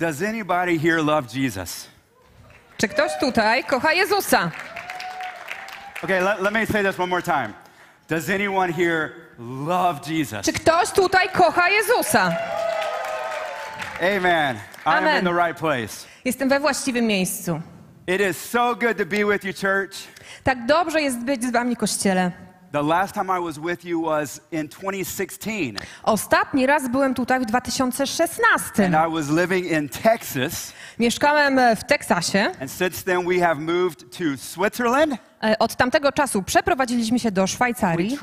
Does anybody here love Jesus? Czy ktoś tutaj kocha Jezusa? Okay, let, let me say this one more time. Does anyone here love Jesus? Czy ktoś tutaj kocha Jezusa? Amen. I am Amen. in the right place. Jestem we właściwym miejscu. It is so good to be with you, church. Tak dobrze jest być z wami, Kościele. The last time I was with you was in 2016, Ostatni raz byłem tutaj w 2016. and I was living in Texas. Mieszkałem e, w Teksasie. And since then, we have moved to Switzerland. E, Od tamtego czasu przeprowadziliśmy się do Szwajcarii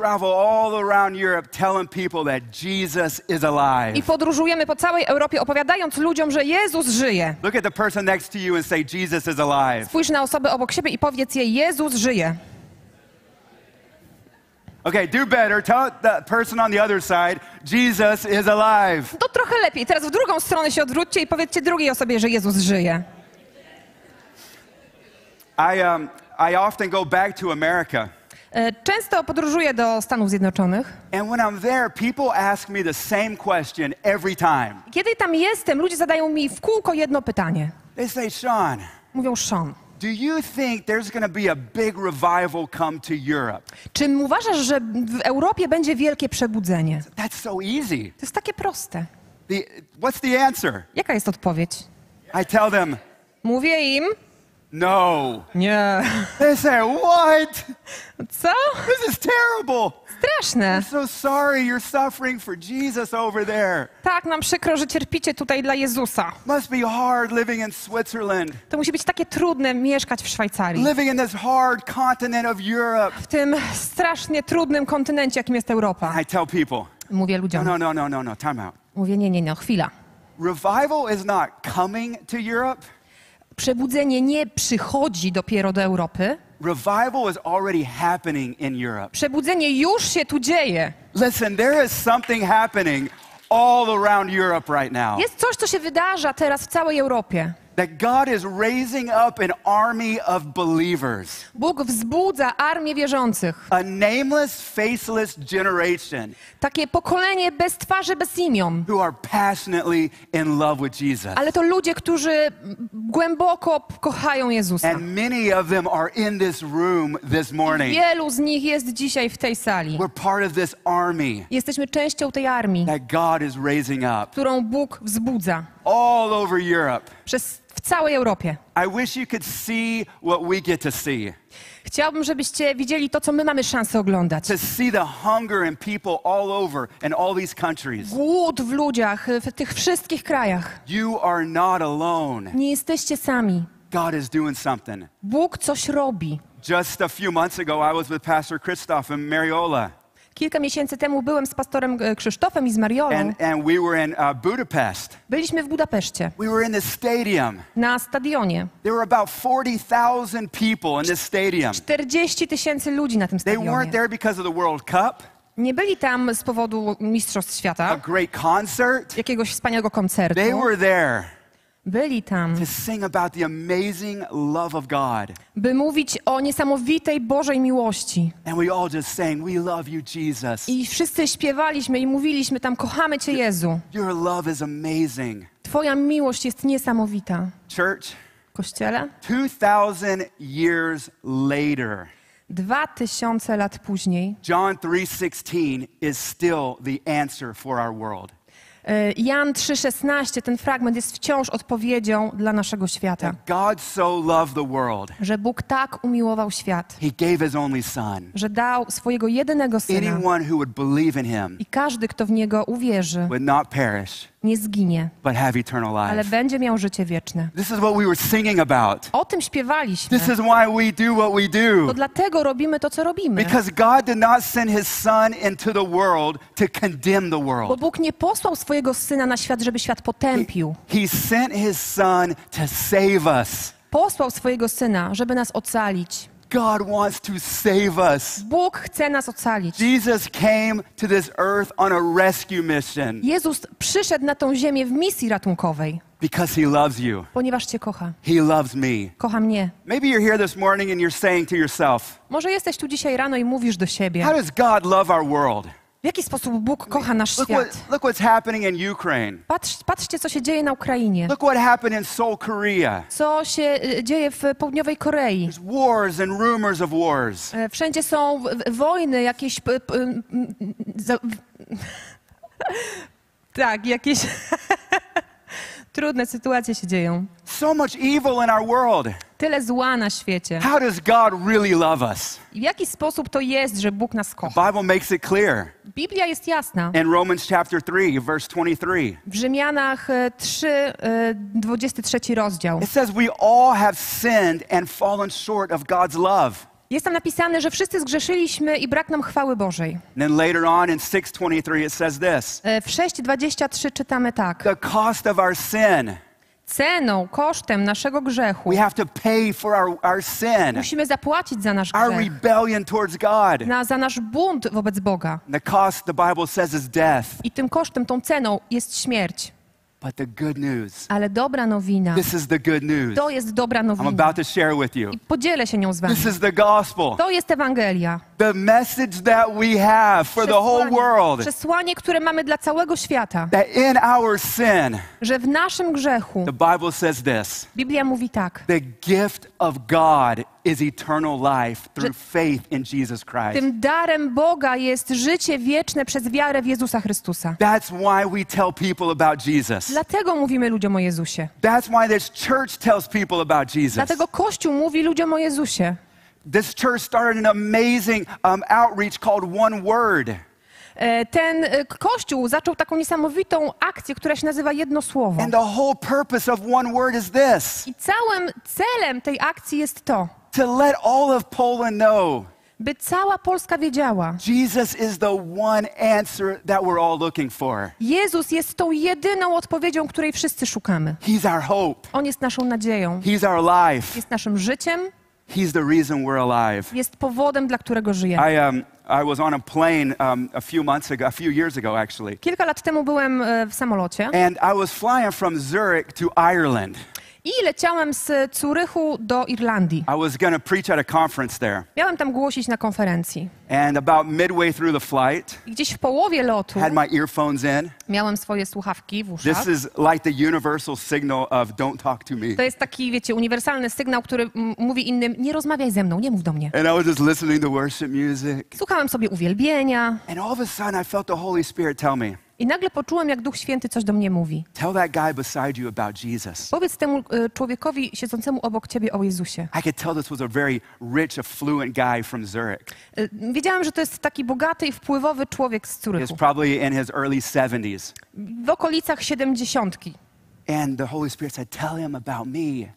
i podróżujemy po całej Europie, opowiadając ludziom, że Jezus żyje. Look at the person next to you and say, Jesus is alive. Spójrz na osobę obok siebie i powiedz jej, Jezus żyje. Okay, do better. Tell the person on the other side, Jesus is alive. To trochę lepiej. Teraz w drugą stronę się odwróćcie i powiedzcie drugiej osobie, że Jezus żyje. I, um, I often go back to America. E, Często podróżuję do Stanów Zjednoczonych. And when I'm there, people ask me the same question every time. Kiedy tam jestem, ludzie zadają mi w kółko jedno pytanie. They say, Sean, Mówią, Sean, do you think there's going to be a big revival come to Europe? czy uważasz, że w Europie będzie wielkie przebudzenie? That's so easy. To jest takie proste. The, what's the answer? Jaka jest odpowiedź? I tell them, Mówię im, no. nie. They say, what? Co? This is terrible. Straszne. I'm so sorry you're suffering for Jesus over there. Tak, nam przykro, że cierpicie tutaj dla Jezusa. Must be hard living in Switzerland, To musi być takie trudne mieszkać w Szwajcarii. living in this hard continent of Europe. W tym strasznie trudnym kontynencie, jakim jest Europa. I tell people, Mówię no, ludziom. no, no, no, no, no, time out. Mówię, nie, nie, nie, chwila. Revival is not coming to Europe. Przebudzenie nie przychodzi dopiero do Europy. Revival is already happening in Europe. Przebudzenie już się tu dzieje. Listen, there is something happening all around Europe right now. Jest coś, co się wydarza teraz w całej Europie. That God is raising up an army of believers, Bóg wzbudza armię wierzących. a nameless, faceless generation Takie pokolenie bez twarzy, bez imion. who are passionately in love with Jesus. Ale to ludzie, którzy głęboko kochają Jezusa. And many of them are in this room this morning. Wielu z nich jest dzisiaj w tej sali. We're part of this army Jesteśmy częścią tej armii, that God is raising up którą Bóg wzbudza all over Europe. przez, całej Europie. I wish you could see what we get to see. Chciałbym, żebyście widzieli to, co my mamy szansę oglądać. To see the hunger in people all over in all these countries. Głód w ludziach, w tych wszystkich krajach. You are not alone. Nie jesteście sami. God is doing something. Bóg coś robi. Just a few months ago, I was with Pastor Christoph in Mariola, Kilka miesięcy temu byłem z pastorem e, Krzysztofem i z Mariolą. and, and we were in uh, Budapest. Byliśmy w Budapeszcie, We were in the stadium. na stadionie. There were about 40,000 people in this stadium. 40 tysięcy ludzi na tym They weren't stadionie. there because of the World Cup, Nie byli tam z powodu Mistrzostw a Świata, great concert. jakiegoś wspaniałego koncertu. They were there Byli tam, to sing about the amazing love of God. by mówić o niesamowitej Bożej miłości. And we all just sang, We love you, Jesus. I wszyscy śpiewaliśmy i mówiliśmy tam, kochamy Cię Jezu. Your love is amazing. Twoja miłość jest niesamowita. Church, Kościele? 2,000 years later, Dwa tysiące lat później John 3:16 is still the answer for our world. E, Jan 3,16, ten fragment jest wciąż odpowiedzią dla naszego świata. God so loved the world, Że Bóg tak umiłował świat, he gave his only son. że dał swojego jedynego syna Anyone who would believe in him i każdy, kto w Niego uwierzy, would not perish, nie zginie, but have eternal ale life. będzie miał życie wieczne. This is what we were singing about. O tym śpiewaliśmy. This is why we do what we To do. dlatego robimy to, co robimy. Because God did not send his son into the world to condemn the Bo world. Bóg nie posłał swojego syna na świat, żeby świat potępił. He sent his son to save us. Posłał swojego syna, żeby nas ocalić. God wants to save us. Bóg chce nas ocalić. Jesus came to this earth on a rescue mission Jezus przyszedł na tą ziemię w misji ratunkowej, because he loves you. ponieważ Cię kocha. He loves me. Kocha mnie. Maybe you're here this morning and you're saying to yourself, Może jesteś tu dzisiaj rano i mówisz do siebie, How does God love our world? W jaki sposób Bóg kocha nasz Look, świat? what, look what's happening in Ukraine. Patrz, patrzcie, co się dzieje na Ukrainie. Look what happened in Seoul, Korea. Co się y, dzieje w południowej Korei. There's wars and rumors of wars. E, Wszędzie są w- wojny, jakieś. p- p- m- m- za- w- tak, jakieś. Trudne sytuacje się dzieją. So much evil in our world. Tyle zła na świecie. How does God really love us? I w jaki sposób to jest, że Bóg nas The kocha? Bible makes it clear. Biblia jest jasna. In Romans chapter 3, verse 23, W Rzymianach e, 3, e, 23 rozdział. it says, We all have sinned and fallen short of God's love. Jest tam napisane, że wszyscy zgrzeszyliśmy i brak nam chwały Bożej. Then later on in 623, it says this E, W 6:23 czytamy tak. The cost of our sin, Ceną, kosztem naszego grzechu we have to pay for our, our sin, musimy zapłacić za nasz our grzech, rebellion towards God. na, za nasz bunt wobec Boga. The cost, the Bible says, is death. I tym kosztem, tą ceną jest śmierć. But the good news, Ale dobra nowina, this is the good news to jest dobra I'm nowina. about to share with you. I podzielę się nią z wami. This is the gospel, To jest Ewangelia. the message that we have for the whole world. przesłanie, które mamy dla całego świata. That in our sin, Że w naszym grzechu, the Bible says this Biblia mówi tak, the gift of God is eternal life through faith in Jesus Christ. tym darem Boga jest życie wieczne przez wiarę w Jezusa Chrystusa. That's why we tell people about Jesus. Dlatego mówimy ludziom o Jezusie. That's why this church tells people about Jesus. Dlatego Kościół mówi ludziom o Jezusie. This church started an amazing um, outreach called One Word. E, Ten e, kościół zaczął taką niesamowitą akcję, która się nazywa Jedno Słowo. And the whole purpose of One Word is this I całym celem tej akcji jest to, to let all of Poland know by cała Polska wiedziała, Jesus is the one answer that we're all looking for. Jezus jest tą jedyną odpowiedzią, której wszyscy szukamy. He's our hope, On jest naszą nadzieją, He's our life, jest naszym życiem, He's the reason we're alive. jest powodem, dla którego żyjemy. I, um, I was on a plane um, a few months ago, a few years ago actually, Kilka lat temu byłem e, w samolocie and I was flying from Zurich to Ireland. I leciałem z Curychu do Irlandii. I was going to preach at a conference there. Miałem tam głosić na konferencji. And about midway through the flight, I gdzieś w połowie lotu had my earphones in. miałem swoje słuchawki w uszach. This is like the universal signal of don't talk to me. To jest taki, wiecie, uniwersalny sygnał, który mówi innym, nie rozmawiaj ze mną, nie mów do mnie. And I was just listening to worship music. Słuchałem sobie uwielbienia And all of a sudden, I felt the Holy Spirit tell me, i nagle poczułem, jak Duch Święty coś do mnie mówi. tell that guy beside you about Jesus. Powiedz temu y, człowiekowi siedzącemu obok ciebie o Jezusie. I could tell this was a very rich, affluent guy from Zurich. Y, Wiedziałem, że to jest taki bogaty i wpływowy człowiek z He was Curychu. probably in his early 70s. W okolicach siedemdziesiątki. And the Holy Spirit said, tell him about me.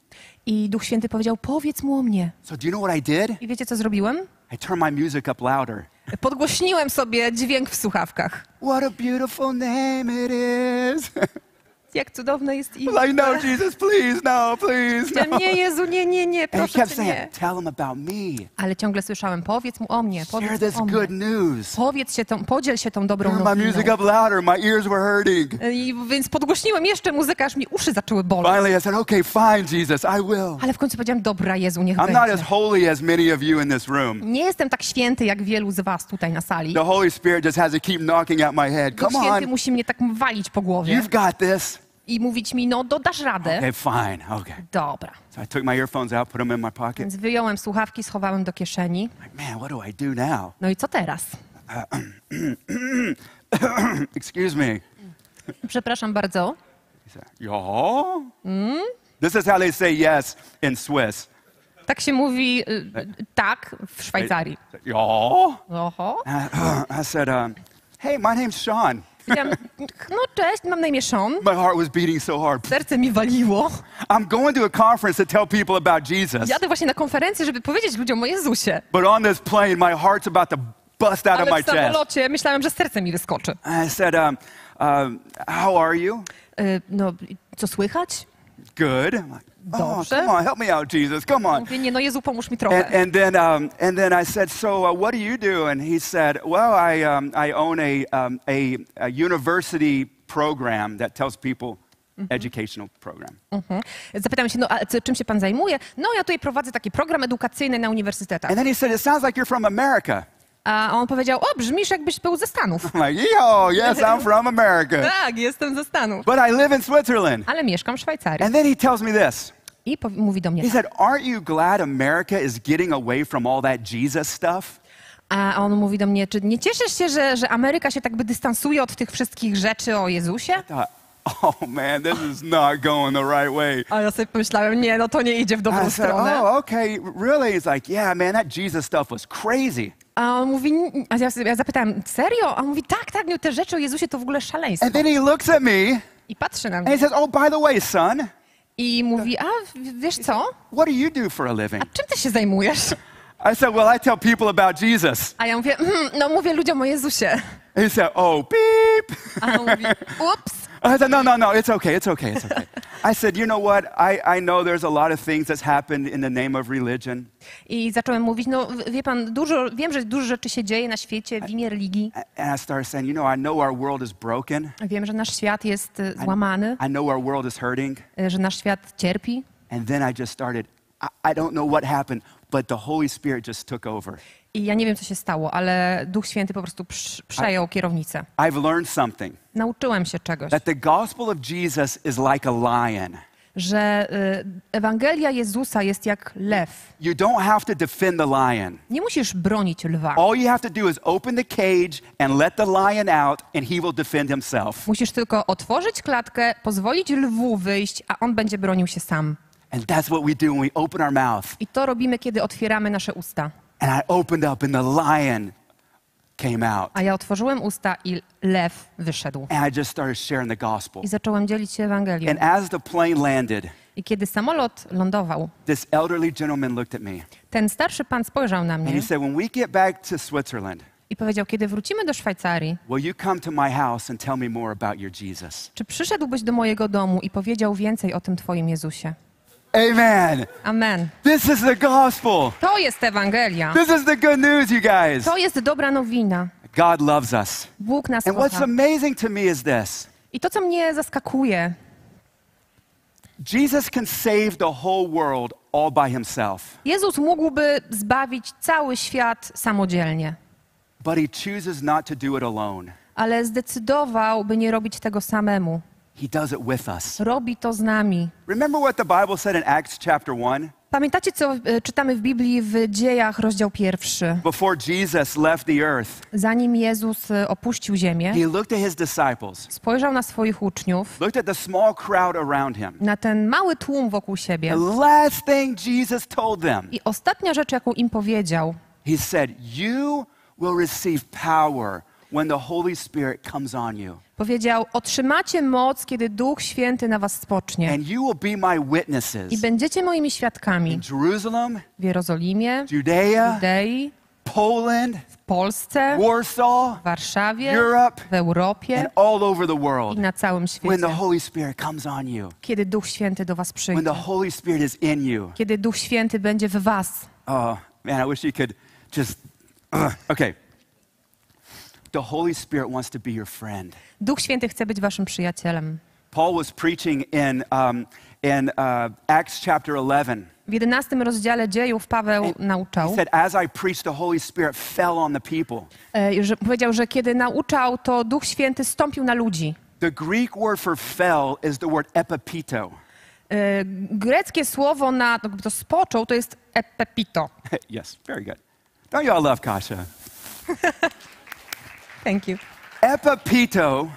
I Duch Święty powiedział, powiedz mu o mnie. So do you know what I did? I wiecie, co zrobiłem? I turned my music up louder. Podgłośniłem sobie dźwięk w słuchawkach. What a beautiful name it is. Jak cudowne jest imię. like, no, Jesus, please, no, please, no. Nie, Jezu, nie, nie, nie, And he proszę kept cię, saying, nie. tell him about me. Ale ciągle słyszałem, powiedz mu o mnie, Share powiedz this mu o mnie. good news. Powiedz się tą, podziel się tą dobrą Turn my music up louder. My ears were hurting. I, więc podgłośniłem jeszcze muzykę, aż mi uszy zaczęły boleć. Finally, I said, okay, fine, Jesus, I will. Ale w końcu powiedziałem, dobra Jezu, niech I'm not as będzie. holy as many of you in this room. Nie jestem tak święty, jak wielu z was tutaj na sali. The Holy Spirit just has to keep knocking at my head. Duch Come Święty on, musi mnie tak walić po głowie you've got this. I mówić mi, no dodasz radę. Okay, fine, okay. Dobra. So I took my earphones out, put them in my pocket. Więc wyjąłem słuchawki, schowałem do kieszeni. Like, man, what do I do now? No i co teraz? Excuse me. Przepraszam bardzo. Said, Yeah? This is how they say yes in Swiss. Tak się mówi y, tak w Szwajcarii. Yeah? Oho. I said, um, hey, my name's Sean. Powiedziałam, no cześć, mam na imię Sean. My heart was beating so hard. Serce mi waliło. I'm going to a conference to tell people about Jesus. Jadę właśnie na konferencję, żeby powiedzieć ludziom o Jezusie. But on this plane, my heart's about to bust out of Ale my w chest. samolocie myślałem, że serce mi wyskoczy. I said, um, um, how are you? Y, No, co słychać? Good. I'm like, oh, Dobrze. come on, help me out, Jesus. Come on. Mówię, nie no Jezu, pomóż mi And, trochę. and then, um, and then I said, so uh, what do you do? And he said, well, I, um, I own a, um, a, a university program that tells people educational program. Mhm. Zapytałem się, no a co, czym się pan zajmuje? No ja tutaj prowadzę taki program edukacyjny na uniwersytetach. And then he said, it sounds like you're from America. A on powiedział, o, brzmisz jakbyś był ze Stanów. I'm like, yo, yes, I'm from America. tak, jestem ze Stanów. But I live in Switzerland. Ale mieszkam w Szwajcarii. And then he tells me this. I powi- mówi do mnie, He tak. said, Aren't you glad America is getting away from all that Jesus stuff? a on mówi do mnie, czy nie cieszysz się, że, że Ameryka się tak by dystansuje od tych wszystkich rzeczy o Jezusie? Thought, oh man, this is not going the right way. A ja sobie pomyślałem, nie, no to nie idzie w dobrą I said, stronę. oh, okay, really? He's like, yeah, man, that Jesus stuff was crazy. A on mówi, "N- a ja, ja zapytałem, serio? A on mówi, tak, tak, no, te rzeczy o Jezusie to w ogóle szaleństwo. And then he looks at me I patrzy na and mnie he says, oh, by the way, son, i mówi, a wiesz co? what do you do for a living? A czym ty się zajmujesz? I said, well, I tell people about Jesus. A ja mówię, "Mhm, no mówię ludziom o Jezusie. He said, oh, beep. A on mówi, ups. I said, no, no, no, it's okay, it's okay, it's okay. I said, you know what? I, I know there's a lot of things that's happened in the name of religion. I zacząłem mówić, no wie pan, dużo, wiem, że dużo rzeczy się dzieje na świecie w imię religii. And I started saying, you know, I know our world is broken. Wiem, że nasz świat jest e, złamany, I know our world is hurting. e, że nasz świat cierpi. And then I just started, I, I don't know what happened, but the Holy Spirit just took over. I ja nie wiem, co się stało, ale Duch Święty po prostu prz- przejął kierownicę. I've learned something Nauczyłem się czegoś, that the gospel of Jesus is like a lion. że y, Ewangelia Jezusa jest jak lew. You don't have to defend the lion. Nie musisz bronić lwa. All you have to do is open the cage and let the lion out, and he will defend himself. Musisz tylko otworzyć klatkę, pozwolić lwu wyjść, a on będzie bronił się sam. And that's what we do when we open our mouth. I to robimy, kiedy otwieramy nasze usta. And I opened up, and the lion came out. A ja otworzyłem usta i lew wyszedł. And I just started sharing the gospel. I zacząłem dzielić się Ewangelią. And as the plane landed, I kiedy samolot lądował, this elderly gentleman looked at me ten starszy pan spojrzał na and mnie he said, When we get back to Switzerland, i powiedział, kiedy wrócimy do Szwajcarii, will you come to my house and tell me more about your Jesus? czy przyszedłbyś do mojego domu i powiedział więcej o tym Twoim Jezusie? Amen. Amen. This is the gospel. To jest Ewangelia. This is the good news, you guys. To jest dobra nowina. God loves us. Bóg nas And what's kocha. amazing to me is this I to, co mnie zaskakuje, Jesus can save the whole world all by himself, Jezus mógłby zbawić cały świat samodzielnie, but he chooses not to do it alone. ale zdecydował, by nie robić tego samemu. He does it with us. Robi to z nami. Remember what the Bible said in Acts chapter 1? Pamiętacie, co e, czytamy w Biblii w Dziejach, rozdział pierwszy? Before Jesus left the earth, Zanim Jezus e, opuścił ziemię, he looked at his disciples, spojrzał na swoich uczniów, looked at the small crowd around him. na ten mały tłum wokół siebie. The last thing Jesus told them, I ostatnia rzecz, jaką im powiedział, he said, You will receive power when the Holy Spirit comes on you. powiedział: Otrzymacie moc, kiedy Duch Święty na was spocznie. And you will be my witnesses I będziecie moimi in świadkami Jerusalem, w Jerozolimie, Judea, Judei, Poland, w Polsce, Warsaw, w Warszawie, Europe, w Europie and all over the i world. na całym When the świecie. Holy Spirit comes on you, Kiedy Duch Święty do was when przyjdzie. the Holy Spirit is in you. Kiedy Duch Święty będzie w was. Oh, man, I wish you could just. Ugh. Okay. The Holy Spirit wants to be your friend. Duch Święty chce być waszym przyjacielem. Paul was preaching in, um, in uh, Acts chapter 11. W 11 rozdziale dziejów Paweł nauczał, He said, As I preached, the Holy Spirit fell on the people. e, że powiedział, że kiedy nauczał, to Duch Święty stąpił na ludzi. The Greek word for fell is the word epipito. E, Greckie słowo na to, to spoczął to jest epepito. yes, very good. Don't you all love Kasha? Thank you. Epipito,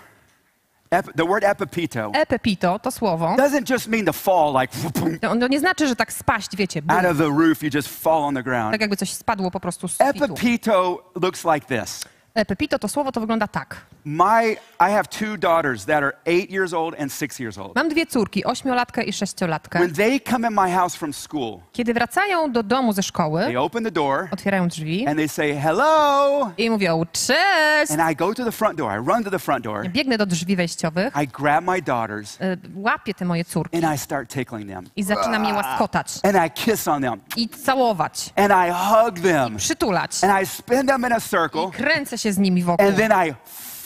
ep, the word epipito, Epepito to słowo. doesn't just mean to fall like To, to nie znaczy, że tak spaść, wiecie, bum, out of the roof, you just fall on the ground. tak jakby coś spadło po prostu z sufitu. Epipito looks like this. Epepito to słowo to wygląda tak. My, I have two daughters that are eight years old and six years old. Mam dwie córki, ośmiolatkę i sześciolatkę. When they come in my house from school, Kiedy wracają do domu ze szkoły, they open the door otwierają drzwi and they say, hello. i mówią cześć. And I go to the front door. I run to the front door. Biegnę do drzwi wejściowych, I grab my daughters y, łapię te moje córki and I start tickling them. i zaczynam je łaskotać And I kiss on them. i całować, And I hug them. przytulać. And I spin them in a circle. Kręcę się z nimi wokół. And then I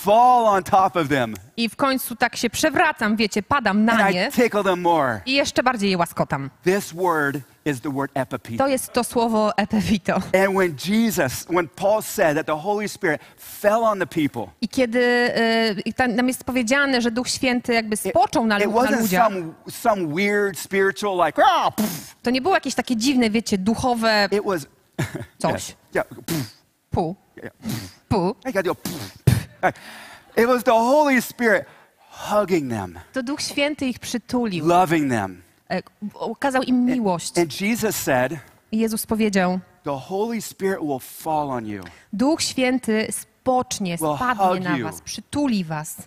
fall on top of them I w końcu tak się przewracam, wiecie, padam na and nie I tickle them more. i jeszcze bardziej je łaskotam. This word is the word epipete. To jest to słowo epifito. And when Jesus, when Paul said that the Holy Spirit fell on the people, I kiedy y, tam nam jest powiedziane, że Duch Święty jakby spoczął na, it lu- na wasn't ludziach, some, some weird spiritual, like, ah, pff. to nie było jakieś takie dziwne, wiecie, duchowe it was, Coś. Yes. yeah, pff, pół, yeah. pół. I gotta do, pff. It was the Holy Spirit hugging them, To Duch Święty ich przytulił, loving them. e, okazał im miłość. And Jesus said, Jezus powiedział, the Holy Spirit will fall on you Duch Święty spocznie, spadnie na you. was, przytuli was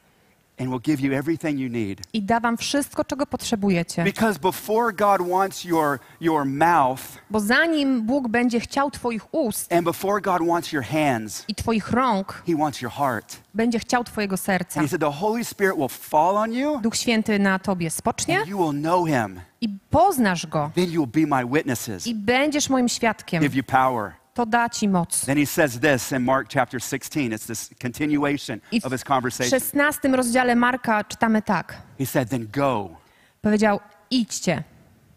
and will give you everything you need. i da wam wszystko, czego potrzebujecie. Because before God wants your, your mouth Bo zanim Bóg będzie chciał twoich ust and before God wants your hands, i twoich rąk, He wants your heart. będzie chciał twojego serca. And He said, The Holy Spirit will fall on you Duch Święty na tobie spocznie and you will know Him. i poznasz Go Then you will be my witnesses, i będziesz moim świadkiem. give you power. To da ci moc. Then He says this in Mark chapter 16. It's this continuation I of His w conversation. 16 rozdziale Marka czytamy tak. He said, Then go Powiedział, idźcie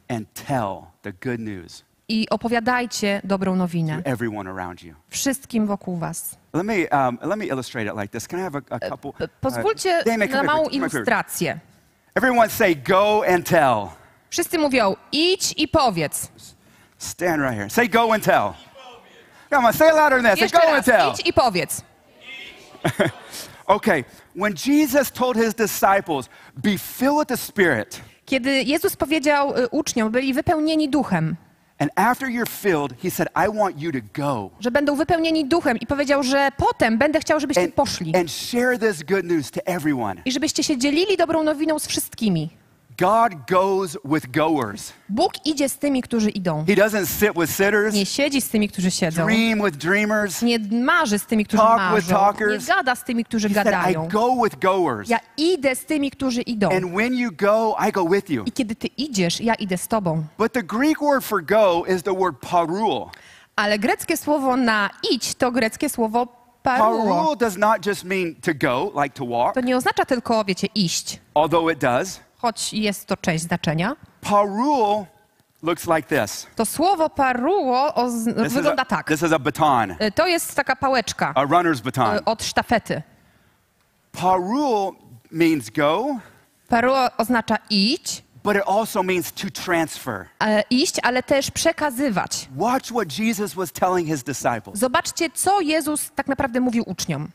and tell the good news i opowiadajcie dobrą nowinę to everyone around you. wszystkim wokół was. Let me, um, let me illustrate it like this. Can I have a, a couple? P- uh, Pozwólcie Damien, come na here, małą come here. ilustrację. Everyone say, Go and tell. Wszyscy mówią, idź i powiedz. Stand right here. Say go and tell. Come on, say it louder than that. Say Jeszcze go and tell. idź i powiedz. Okay, when Jesus told his disciples, be filled with the Spirit, Kiedy Jezus powiedział y, uczniom, byli wypełnieni duchem, and after you're filled, he said, I want you to go że będą wypełnieni duchem i powiedział, że potem będę chciał, żebyście and, poszli and share this good news to everyone. i żebyście się dzielili dobrą nowiną z wszystkimi. God goes with goers. Bóg idzie z tymi, którzy idą. He doesn't sit with sitters, Nie siedzi z tymi, którzy siedzą. dream with dreamers. Nie marzy z tymi, którzy Talk with marzą. Nie talkers. gada z tymi, którzy He said, I gadają. go with goers. Ja idę z tymi, którzy idą. And when you go, I go with you. I kiedy ty idziesz, ja idę z tobą. But the Greek word for go is the word parul. Ale greckie słowo na idź to greckie słowo paruo. Parul does not just mean to go, like to walk, To nie oznacza tylko, wiecie, iść, although it does. Choć jest to część znaczenia. Parul looks like this. To słowo paruo This wygląda a, tak. this is a baton, Y, To jest taka pałeczka a runner's baton. y, od sztafety. Parul means go, Paruo oznacza iść, but it also means to transfer. e, iść, ale też przekazywać. Watch what Jesus was telling his disciples. Zobaczcie, co Jezus tak naprawdę mówił uczniom.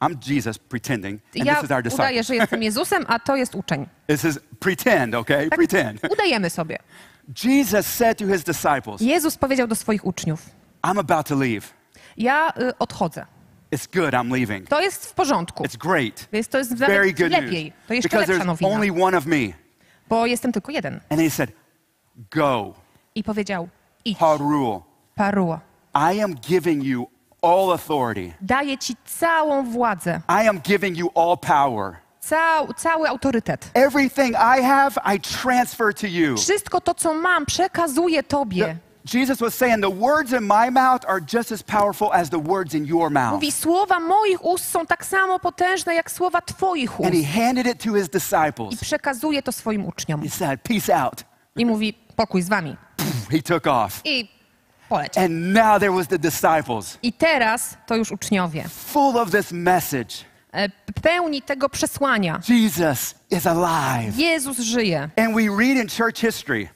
I'm Jesus pretending, and Ja this is our udaję, disciple. że jestem Jezusem, a to jest uczeń. This is pretend, okay? Tak Pretend. udajemy sobie. Jesus said to his disciples, Jezus powiedział do swoich uczniów, I'm about to leave. ja y, odchodzę. It's good, I'm leaving. To jest w porządku. It's great. Jest, to jest Very nawet good news. lepiej. To jeszcze Because lepsza there's nowina, only one of me. bo jestem tylko jeden. And he said, Go, I powiedział, idź, Harul. paruo. I am giving you all authority. Daję ci całą władzę, I am giving you all power. cał, cały autorytet. Everything I have, I transfer to you. Wszystko to, co mam, przekazuję tobie. Jesus was saying, the words in my mouth are just as powerful as the words in your mouth. Mówi, słowa moich ust są tak samo potężne, jak słowa twoich And ust. he handed it to his I disciples. przekazuje to swoim uczniom. He said, Peace out. I mówi, pokój z wami. He took off. I poleciał. And now there was the disciples, I teraz to już uczniowie. full of this message. E, Pełni tego przesłania. Jesus is alive. Jezus żyje. And we read in church history,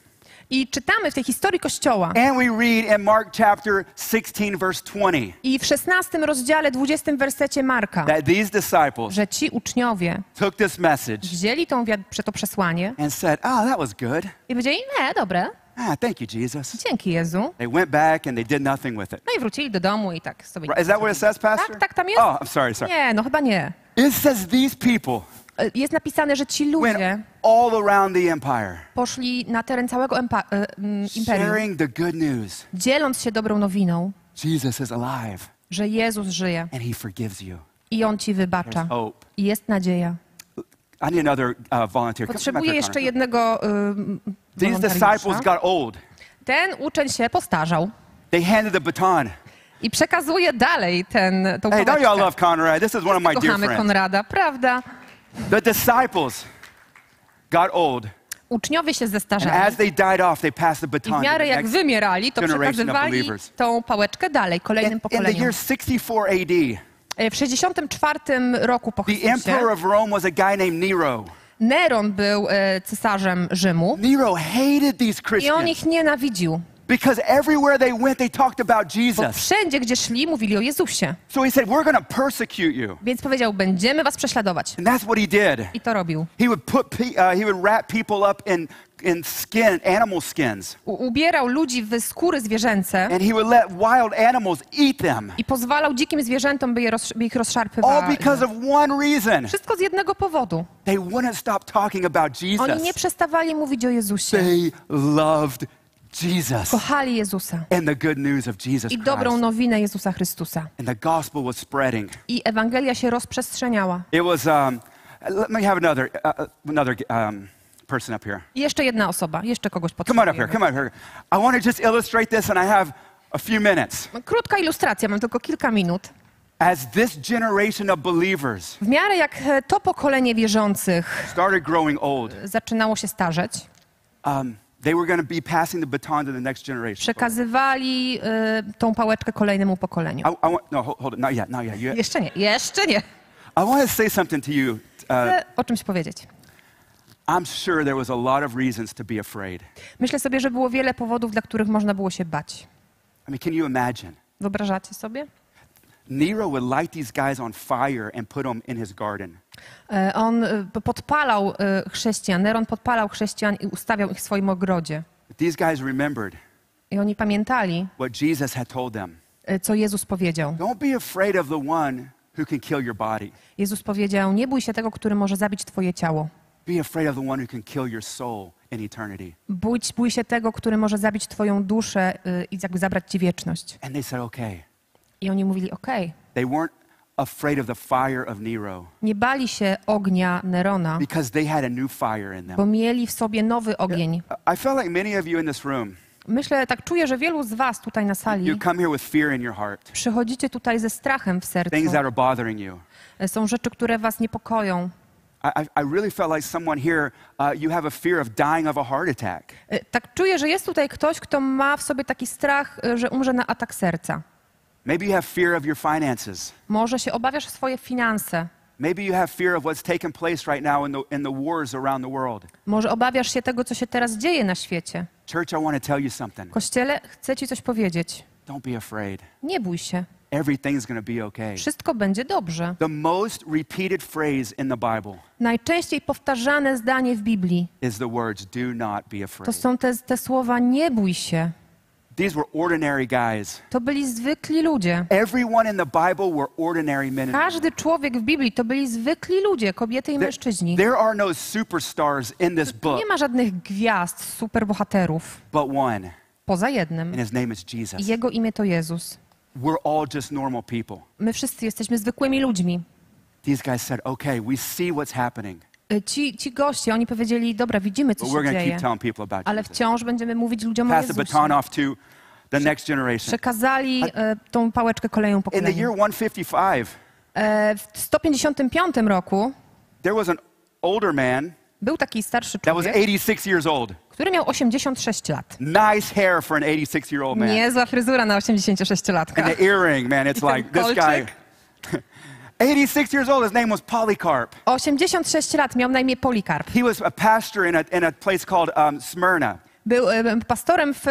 I czytamy w tej historii Kościoła. and we read in Mark chapter 16, verse 20, I w 16 rozdziale, 20 wersecie Marka, that these disciples że ci uczniowie took this message wzięli tą to przesłanie and said, Oh, that was good. i powiedzieli, nie, dobre, Ah, thank you, Jesus. dzięki Jezu. They went back and they did nothing with it. No i wrócili do domu i tak sobie... Right, Is that what it says, Pastor? Tak, tak tam jest. Oh, I'm sorry, sorry. Nie, no chyba nie. It says these people E, Jest napisane, że ci went ludzie all around the empire, poszli na teren całego empa- e, mm, imperium, sharing the good news. dzieląc się dobrą nowiną, Jesus is alive że Jezus żyje and he forgives you. i On ci wybacza. There's hope. I jest nadzieja. I need another uh, volunteer. Come- here, jeszcze Connor. jednego y, These disciples wolontariusza. got old. Ten uczeń się postarzał. They handed the baton. i przekazuje dalej ten, tą Hey, don't pałeczkę. y'all love Conrad? This is one of my dear Kochamy friends. Konrada, prawda? The disciples got old, Uczniowie się and zestarzali. as they died off, they passed the I w baton to miarę the jak next. wymierali, to generation of przekazywali believers. tą pałeczkę dalej, kolejnym In, in the pokoleniom. year 64 AD, W 64 roku po the Chrystusie emperor of Rome was a guy named Nero. Neron był e, cesarzem Rzymu Nero hated these i on Christians ich nienawidził, because everywhere they went, they talked about bo Jesus. wszędzie, gdzie szli, mówili o Jezusie. So he said, We're going to persecute you. Więc powiedział, będziemy was prześladować. And that's what he did. I to robił. He would put, pe- uh, he would wrap people up in, in skin, animal skins, U- ubierał ludzi w skóry zwierzęce and he would let wild animals eat them. i pozwalał dzikim zwierzętom, by, je by ich All because of one reason. Wszystko z jednego powodu. They wouldn't stop talking about Oni nie Jesus. przestawali mówić o Jezusie. They loved Jesus Kochali Jezusa and the good news of Jesus i dobrą Christ. nowinę Jezusa Chrystusa. And the gospel was spreading. I Ewangelia się rozprzestrzeniała. It was, um, let me have another, uh, uh, another um, person up here. Jeszcze jedna osoba, jeszcze kogoś Come on up here, potrzebujemy. come on up here. I want to just illustrate this, and I have a few minutes. Krótka ilustracja, mam tylko kilka minut. As this generation of believers W miarę jak e, to pokolenie wierzących started growing old, zaczynało się starzeć, um, they were going to be passing the baton to the next generation. przekazywali e, tą pałeczkę kolejnemu pokoleniu. I, I want, no, hold, hold it, not yet, not yet. You, Jeszcze nie, jeszcze nie. I want to say something to you. Uh, Chcę o czymś powiedzieć. Myślę sobie, że było wiele powodów, dla których można było się bać. I mean, can you imagine? Wyobrażacie sobie? Nero would light these guys on fire and put them in his garden. E, On e, podpalał e, chrześcijan, Neron podpalał chrześcijan i ustawiał ich w swoim ogrodzie. These guys remembered I oni pamiętali, what Jesus had told them. co Jezus powiedział. Don't be afraid of the one who can kill your body. Jezus powiedział, nie bój się tego, który może zabić twoje ciało. Be afraid of the one who can kill your soul in eternity. Bój, bój się tego, który może zabić twoją duszę y, i jakby zabrać ci wieczność. And they said, okay. I oni mówili, okej, They weren't afraid of the fire of Nero nie bali się ognia Nerona, because they had a new fire in bo them. mieli w sobie nowy ogień. I like many of you in this room, Myślę, tak czuję, że wielu z was tutaj na sali you come here with fear in your heart, przychodzicie tutaj ze strachem w sercu. things that are bothering you. E, Są rzeczy, które was niepokoją. I, I really felt like someone here, uh, you have a fear of dying of a heart attack. E, Tak czuję, że jest tutaj ktoś, kto ma w sobie taki strach, e, że umrze na atak serca. Maybe you have fear of your finances. Może się obawiasz o swoje finanse. Maybe you have fear of what's taking place right now in the, in the wars around the world. Może obawiasz się tego, co się teraz dzieje na świecie. Church, I want to tell you something. Kościele, chcę ci coś powiedzieć. Don't be afraid. Nie bój się. Everything's going to be okay. Wszystko będzie dobrze. The most repeated phrase in the Bible Najczęściej powtarzane zdanie w Biblii is the words, do not be to afraid. są te, te słowa nie bój się. These were ordinary guys. To byli zwykli ludzie. Everyone in the Bible were ordinary men. Każdy człowiek w Biblii to byli zwykli ludzie, kobiety i mężczyźni. there are no superstars in this book, Nie ma żadnych gwiazd, superbohaterów, but one, poza jednym. and his name is I Jesus. jego imię to Jezus. We're all just normal people. My wszyscy jesteśmy zwykłymi ludźmi. These guys said, okay, we see what's happening, Y, Ci, ci goście, oni powiedzieli, dobra, widzimy, co but się we're dzieje, keep telling people about ale Jesus. wciąż będziemy mówić ludziom o Pass the baton Jezusie. off to the next generation. Przekazali e, tą pałeczkę kolejną In the year pokoleniu. 155, E, w 155 roku there was an older man był taki starszy that was człowiek, 86 years old. który miał 86 lat. Nice hair for an 86 year old man. Niezła fryzura na 86-latka. And the earring, man, it's like this guy. kolczyk. 86 years old, his name was Polycarp. 86 lat, miał na imię Polikarp. He was a pastor in a, in a place called um, Smyrna, Był e, pastorem w,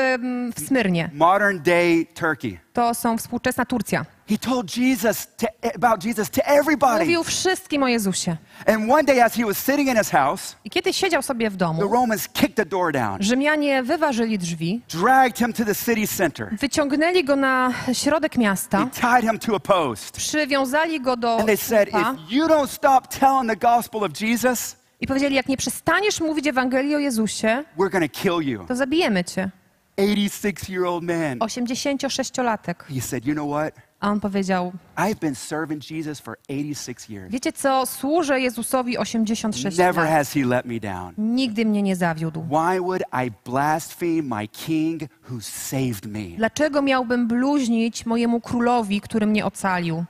w Smyrnie. modern day Turkey. To są współczesna Turcja. He told Jesus to, about Jesus to everybody. Mówił wszystkim o Jezusie. And one day, as he was sitting in his house, I kiedy siedział sobie w the domu, Romans kicked the door down, Rzymianie wyważyli drzwi, dragged him to the city center, wyciągnęli go na środek miasta, they tied him to a post, przywiązali go do and they said, "If you don't stop telling the gospel of Jesus, i powiedzieli, jak nie przestaniesz mówić Ewangelii o Jezusie, we're to kill you." to zabijemy cię. 86-year-old man. 86-latek. He said, "You know what? A on powiedział, I've been serving Jesus for 86 years. wiecie co, służę Jezusowi 86 Never lat. has he let me down. Nigdy mnie nie zawiódł. Why would I blaspheme my king who saved me? Dlaczego miałbym bluźnić mojemu królowi, który mnie ocalił?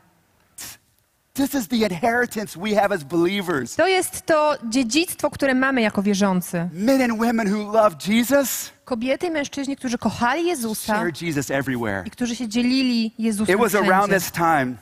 This is the inheritance we have as believers. To jest to dziedzictwo, które mamy jako wierzący. Men and women who love Jesus Kobiety i mężczyźni, którzy kochali Jezusa share Jesus everywhere. i którzy się dzielili Jezusem It was around wszędzie. this time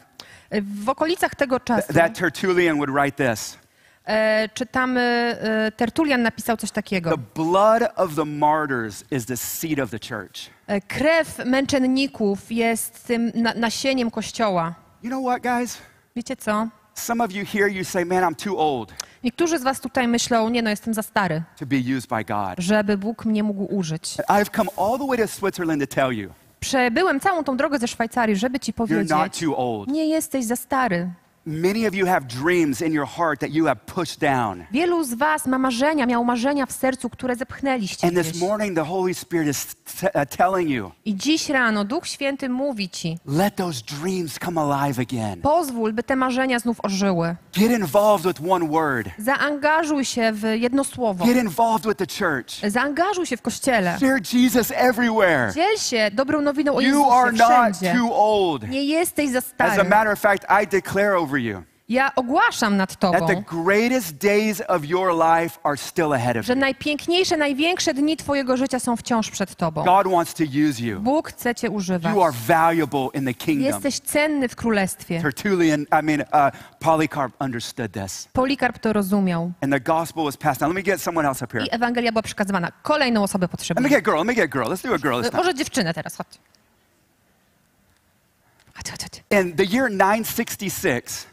W okolicach tego czasu that Tertullian would write this e, czytamy, e, Tertulian napisał coś takiego. The blood of the martyrs is the seed of the church. E, Krew męczenników jest tym na, nasieniem Kościoła. You know what, guys? Wiecie co? Some of you here, you say, man, I'm too old Niektórzy z was tutaj myślą, nie no, jestem za stary, to be used by God. żeby Bóg mnie mógł użyć. I've come all the way to Switzerland to tell you, Przebyłem całą tą drogę ze Szwajcarii, żeby ci you're not powiedzieć, too old. nie jesteś za stary. Many of you have dreams in your heart that you have pushed down. Wielu z was ma marzenia, miał marzenia w sercu, które zepchnęliście And this morning, the Holy Spirit is uh, telling you, I dziś rano Duch Święty mówi ci, let those dreams come alive again. pozwól, by te marzenia znów ożyły. Get involved with one word. Zaangażuj się w jedno słowo. Get involved with the church. Zaangażuj się w Kościele. Share Jesus everywhere. Dziel się dobrą nowiną o You are Jezusie not too old. Nie jesteś za As a stary. matter of fact, I declare over you Ja ogłaszam nad tobą, the greatest days of your life are still ahead of że najpiękniejsze, największe dni twojego życia są wciąż przed tobą. God wants to use you. Bóg chce cię używać. You are valuable in the kingdom. Jesteś cenny w królestwie. Tertullian, I mean, uh, Polycarp understood this. Polikarp to rozumiał. And the gospel was passed on. Let me get someone else up here. I Ewangelia była przekazywana. Kolejną osobę Let me get girl. Let me get girl. Let's do a girl this time. Może dziewczynę teraz, chodź. Chodź, chodź, chodź. In the year 966,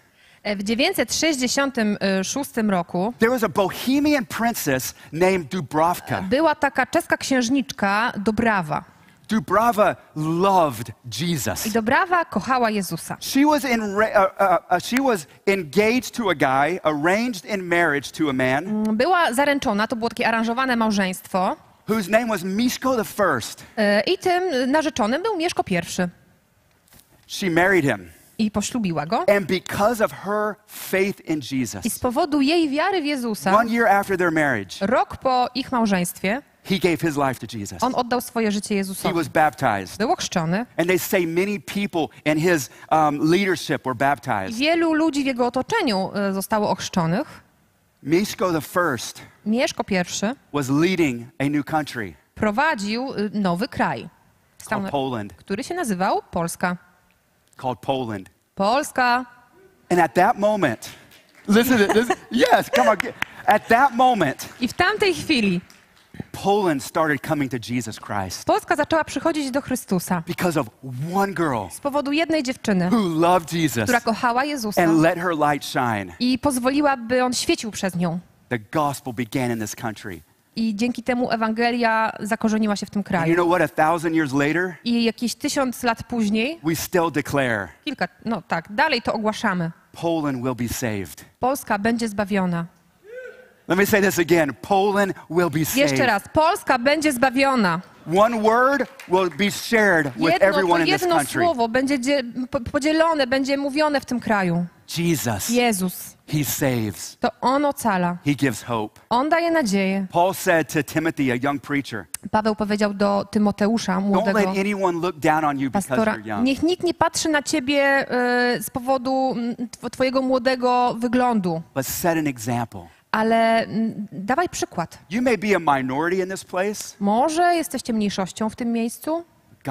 E, W 966 roku there was a Bohemian princess named Dubravka. była taka czeska księżniczka Dobrawa. Dubrava loved Jesus. I Dobrawa kochała Jezusa. She was, in, uh, uh, uh, she was engaged to a guy, arranged in marriage to a man Była zaręczona, to było takie aranżowane małżeństwo. whose name was Mishko the First. e, I tym narzeczonym był Mieszko I. She married him. I poślubiła go. And because of her faith in I Jesus, z powodu jej wiary w Jezusa, one year after their marriage, rok po ich małżeństwie, he gave his life to Jesus. on oddał swoje życie He Jezusowi. was baptized. Był ochrzczony. And they say many people in his um, leadership were I baptized. wielu ludzi w jego otoczeniu e, zostało ochrzczonych. Mishko the First Mieszko I was leading a new country prowadził y, nowy kraj, Stał Poland. który się nazywał Polska. Called Poland. Polska. And at that moment, listen to this. Yes, come on. get- At that moment, I w tamtej chwili Poland started coming to Jesus Christ Polska zaczęła przychodzić do Chrystusa because of one girl z powodu jednej dziewczyny, who loved Jesus która kochała Jezusa and let her light shine. i pozwoliła, by on świecił przez nią. The gospel began in this country. I dzięki temu Ewangelia zakorzeniła się w tym And you kraju. know what? A thousand years later, I jakieś tysiąc lat później, we still declare kilka, no tak, dalej to ogłaszamy. Poland will be saved. Polska będzie zbawiona. Let me say this again Poland will be Jeszcze saved. raz, Polska będzie zbawiona. One word will be shared with Jedno, everyone in this jedno country. słowo będzie dzie- po- podzielone, będzie mówione w tym kraju. Jesus, Jezus. He saves, To On ocala. He gives hope. On daje nadzieję. Paul said to Timothy, a young preacher, Paweł powiedział do Tymoteusza, Don't młodego let anyone look down on you because pastora, you're young. niech nikt nie patrzy na ciebie e, z powodu tw- twojego młodego wyglądu, but set an example. ale dawaj przykład. You may be a minority in this place, Może jesteście mniejszością w tym miejscu,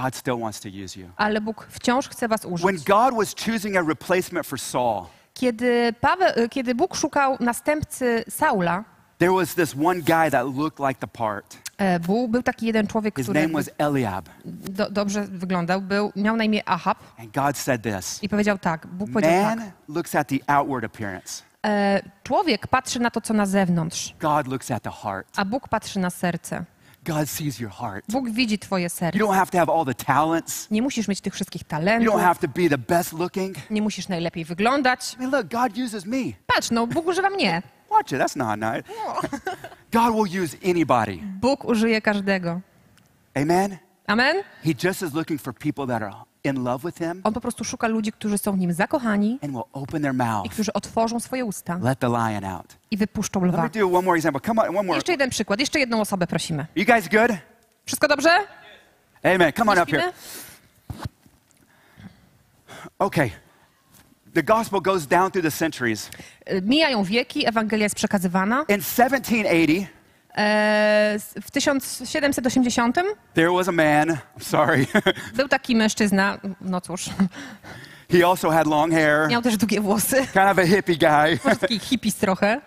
God still wants to use you. ale Bóg wciąż chce was When użyć. God was choosing a replacement for Saul, Kiedy, Paweł, e, kiedy Bóg szukał następcy Saula, there was this one guy that looked like the part. e, był, był taki jeden człowiek, His który name was Eliab. do, dobrze wyglądał, był, miał na imię Ahab And God said this i powiedział tak, Bóg powiedział tak, Man looks at the outward appearance, e, człowiek patrzy na to, co na zewnątrz, God looks at the heart. a Bóg patrzy na serce. God sees your heart. Bóg widzi twoje serce. You don't have to have all the talents, Nie musisz mieć tych wszystkich you talentów, don't have to be the best looking. nie musisz najlepiej wyglądać. I mean, look, God uses me. Patrz, no Bóg używa mnie. Watch it, that's not nice. God will use anybody. Bóg użyje każdego. Amen? Amen? He just is looking for people that are in love with Him On po prostu szuka ludzi, którzy są w nim zakochani and will open their i mouth, którzy otworzą swoje usta let the lion out. i wypuszczą Let lwa. me do one more example. Come on, one more. Jeszcze jeden przykład, jeszcze jedną osobę prosimy. You guys good? Wszystko dobrze? Amen. Come on up here. śpimy? Okay. The gospel goes down through the centuries. Y, Mijają wieki, Ewangelia jest przekazywana. In 1780, E, s- w 1780 there was a man, I'm sorry, był taki mężczyzna, no cóż, he also had long hair, miał też długie włosy, kind of a hippie guy. może taki hippies trochę.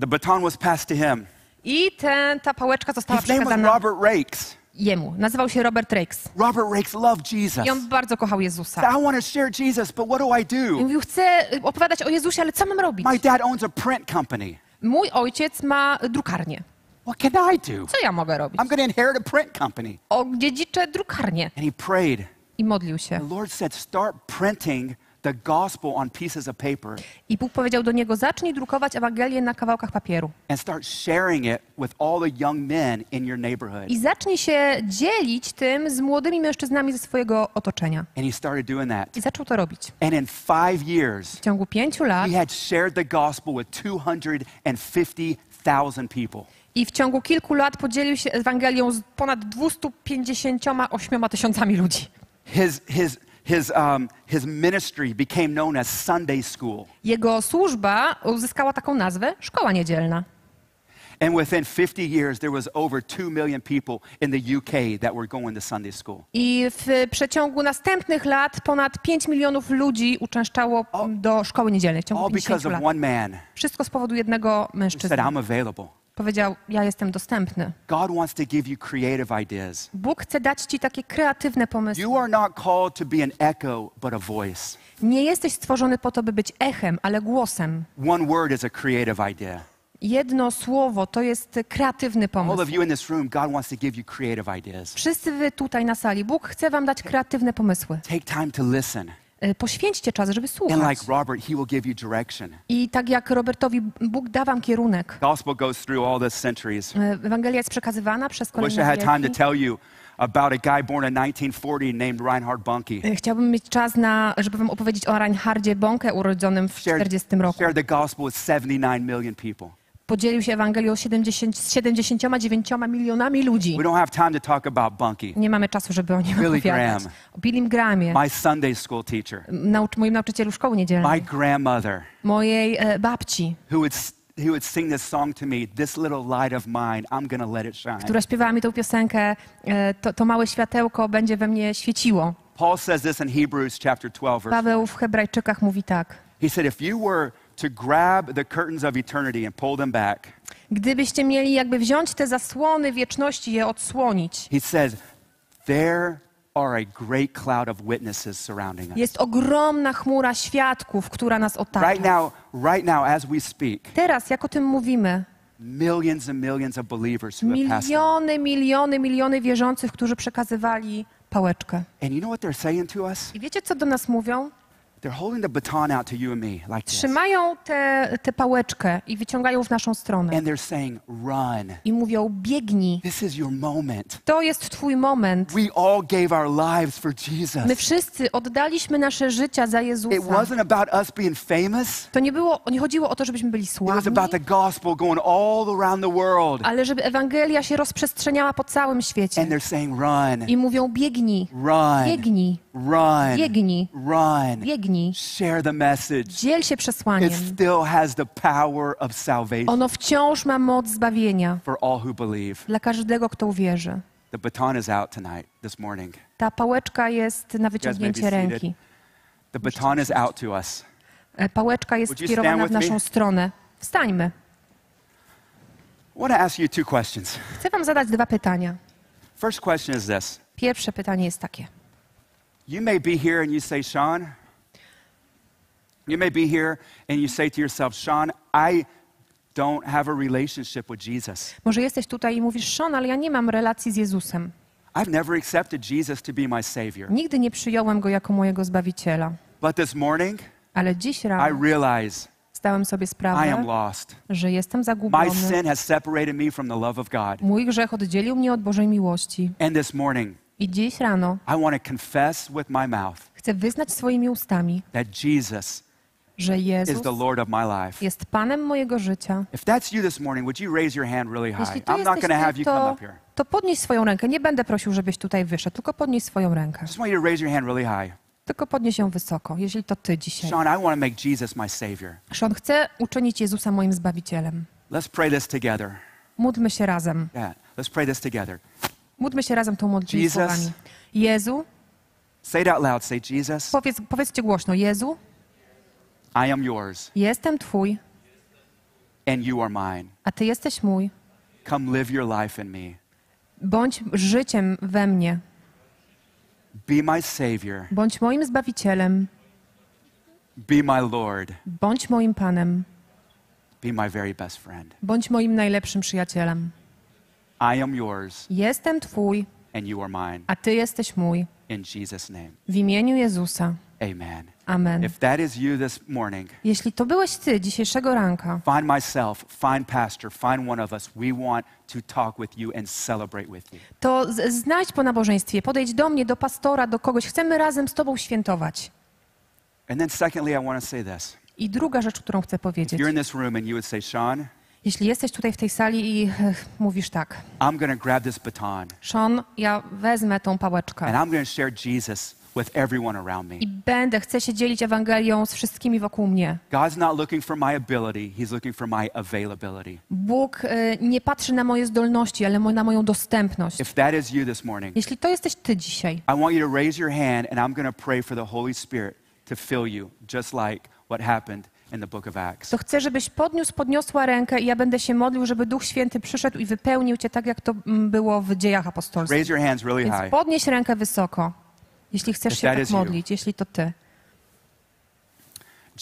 The baton was passed to him. I ten, ta pałeczka została His name was przekazana Robert Rakes. jemu. Nazywał się Robert Rakes. Robert Rakes loved Jesus. I on bardzo kochał Jezusa. I want to share Jesus, but what do I I do? mówił, chcę opowiadać o Jezusie, ale co mam robić? My dad owns a print company. Mój ojciec ma drukarnię. What can I do? Co ja mogę robić? I'm going to inherit a print company. Odziedziczę drukarnię. And he prayed. I modlił się. The Lord said, start printing the gospel on pieces of paper I Bóg powiedział do niego, zacznij drukować Ewangelię na kawałkach papieru. and start sharing it with all the young men in your neighborhood. I zacznij się dzielić tym z młodymi mężczyznami ze swojego otoczenia. And he started doing that. I zaczął to robić. And in five years, W ciągu pięciu lat he had shared the gospel with 250,000 people. I w ciągu kilku lat podzielił się Ewangelią z ponad 258 tysiącami ludzi. His, his, his, um, his ministry became known as Sunday School. Jego służba uzyskała taką nazwę Szkoła Niedzielna. And within 50 years, there was over 2 million people in the UK that were going to Sunday school. I w przeciągu następnych lat ponad 5 milionów ludzi uczęszczało do szkoły niedzielnej w ciągu All 50 because of lat. one man Wszystko z powodu jednego who said, mężczyzny. I'm available. Powiedział, ja jestem dostępny. God wants to give you creative ideas. Bóg chce dać ci takie kreatywne pomysły. You are not called to be an echo, but a voice. Nie jesteś stworzony po to, by być echem, ale głosem. One word is a creative idea. Jedno słowo to jest kreatywny pomysł. Wszyscy wy tutaj na sali, Bóg chce wam dać kreatywne pomysły. Take time to listen. Y, Poświęćcie czas, żeby And słuchać. like Robert, he will give you direction. I tak jak Robertowi, Bóg da wam kierunek. Gospel goes through all the centuries. Y, Ewangelia jest przekazywana przez I wish I kolejne had time to wieki. tell you about a guy born in 1940 named Reinhard Bunke. Y, Chciałbym mieć czas na, żeby wam opowiedzieć o Reinhardzie Bonke urodzonym w 40 roku. shared the gospel with 79 million people. Podzielił się Ewangelią z 70, z 79 milionami ludzi. We don't have time to talk about Bunke. Nie mamy czasu, żeby o nim Billy opowiadać. Graham. O Billym Grahamie, My Sunday school teacher, naucz, moim nauczycielu szkoły my niedzielnej, grandmother, mojej e, babci, who would, s- who would sing this song to me, This little light of mine, I'm going to let it shine. która śpiewała mi tą piosenkę, e, to, to małe światełko będzie we mnie świeciło. Paul says this in Hebrews chapter 12, verse Paweł w Hebrajczykach mówi tak. He said, if you were to grab the curtains of eternity and pull them back, Gdybyście mieli jakby wziąć te zasłony wieczności je odsłonić, he says, there are a great cloud of witnesses surrounding us. jest ogromna chmura świadków, która nas Right otacza. now, right now, as we speak, Teraz, jak o tym mówimy, millions and millions of believers who have passed. miliony, miliony, miliony wierzących, którzy przekazywali pałeczkę. And you know what they're saying to us? I wiecie, co do nas mówią? They're holding the baton out to you and me like this. Trzymają tę tę pałeczkę i wyciągają w naszą stronę. And they're saying, run. I mówią, biegnij. This is your moment. To jest twój moment. We all gave our lives for Jesus. My wszyscy oddaliśmy nasze życia za It Jezusa. wasn't about us being famous. To nie, było, nie chodziło o to, żebyśmy byli It was sławni, about the gospel going all around the world. ale żeby Ewangelia się rozprzestrzeniała po całym świecie. And they're saying, run, I mówią, biegnij, run, biegnij, run, biegnij, run. Biegnij. Share the message. Dziel się przesłaniem. It still has the power of salvation Ono wciąż ma moc zbawienia for all who believe. dla każdego, kto uwierzy. The baton is out tonight, this morning. Ta pałeczka jest na wyciągnięcie ręki. The baton is out to us. E, Pałeczka jest skierowana w naszą me? stronę. Wstańmy. I want to ask you two questions. Chcę wam zadać dwa pytania. First question is this Pierwsze pytanie jest takie. You may be here and you say, Sean, you may be here and you say to yourself, Sean, I don't have a relationship with Jesus. Może jesteś tutaj i mówisz, Sean, ale ja nie mam relacji z Jezusem. I've never accepted Jesus to be my Savior. Nigdy nie przyjąłem Go jako mojego Zbawiciela. But this morning, Ale dziś I rano realize zdałem sobie I am sprawę, lost. że jestem My zagubiony. sin has me from the love of God. Mój grzech oddzielił mnie od Bożej miłości. And this morning, I dziś rano I with my mouth chcę wyznać swoimi ustami, that Jesus że Jezus is the Lord of my life. jest Panem mojego życia. If that's you this morning, would you raise your hand really high? Jeśli to I'm not jesteś ty, you come to, up here. to podnieś swoją rękę. Nie będę prosił, żebyś tutaj wyszedł, tylko podnieś swoją rękę. Tylko podnieś ją wysoko, jeśli to ty dzisiaj. Sean, chcę uczynić Jezusa moim Zbawicielem. Let's pray this together. Módlmy się razem. Yeah, let's pray this together. Módlmy się razem tą modlitwą. Jezu, Say it out loud. Say, Jesus, powiedz, powiedzcie głośno. Jezu, I am yours jestem Twój, and you are mine. a Ty jesteś mój. Come live your life in me. Bądź życiem we mnie. Be my Savior. Bądź moim Zbawicielem. Be my Lord. Bądź moim Panem. Be my very best friend. Bądź moim najlepszym przyjacielem. I am yours Jestem Twój, and you are mine. a Ty jesteś mój. In Jesus' name. W imieniu Jezusa. Amen. Amen. If that is you this morning, Jeśli to byłeś Ty dzisiejszego ranka, find myself, find Pastor, find one of us. We want to talk with you and celebrate with you. to znajdź po nabożeństwie, podejdź do mnie, do pastora, do kogoś. Chcemy razem z Tobą świętować. And then, secondly, I want to say this. I druga rzecz, którą chcę If powiedzieć. you're in this room and you would say, Sean, Jeśli jesteś tutaj w tej sali i ech, mówisz tak, I'm going to grab this baton Sean, ja wezmę tą and pałeczkę I'm going to share Jesus with everyone around me. i będę, chcę się dzielić Ewangelią z wszystkimi wokół mnie. God's not looking for my ability, He's looking for my availability. Bóg y, nie patrzy na moje zdolności, ale mo- na moją dostępność. If that is you this morning, Jeśli to jesteś Ty dzisiaj, I want you to raise your hand and I'm going to pray for the Holy Spirit to fill you, just like what happened to chcę, żebyś podniósł, podniosła rękę i ja będę się modlił, żeby Duch Święty przyszedł i wypełnił Cię tak, jak to mm, było w dziejach apostolskich. Raise your hands really Więc high. podnieś rękę wysoko, jeśli chcesz If się tak you. modlić, jeśli to Ty.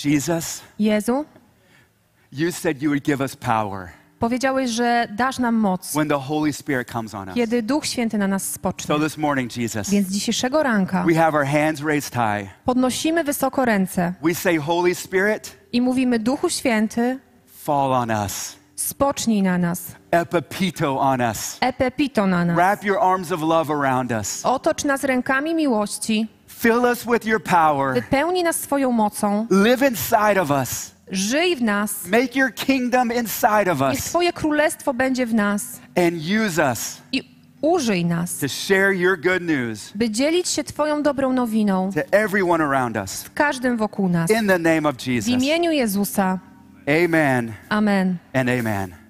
Jesus, Jezu, you said you would give us power powiedziałeś, że dasz nam moc, when the Holy Spirit comes on us. kiedy Duch Święty na nas So spocznie. this morning, Jesus, Więc dzisiejszego ranka we have our hands raised high. podnosimy wysoko ręce We say, Holy Spirit, i mówimy Duchu Święty, fall on us. spocznij na nas, Epipito on us. epepito na nas. Wrap your arms of love around us. Otocz nas rękami miłości, Fill us with your power. wypełnij nas swoją mocą, Live inside of us. żyj w nas, Make your kingdom inside of niech us. Twoje królestwo będzie w nas And use us i użyj nas, to share your good news by dzielić się Twoją dobrą nowiną to everyone around us. z każdym wokół nas. In the name of W Jesus. imieniu Jezusa. Amen Amen. and amen.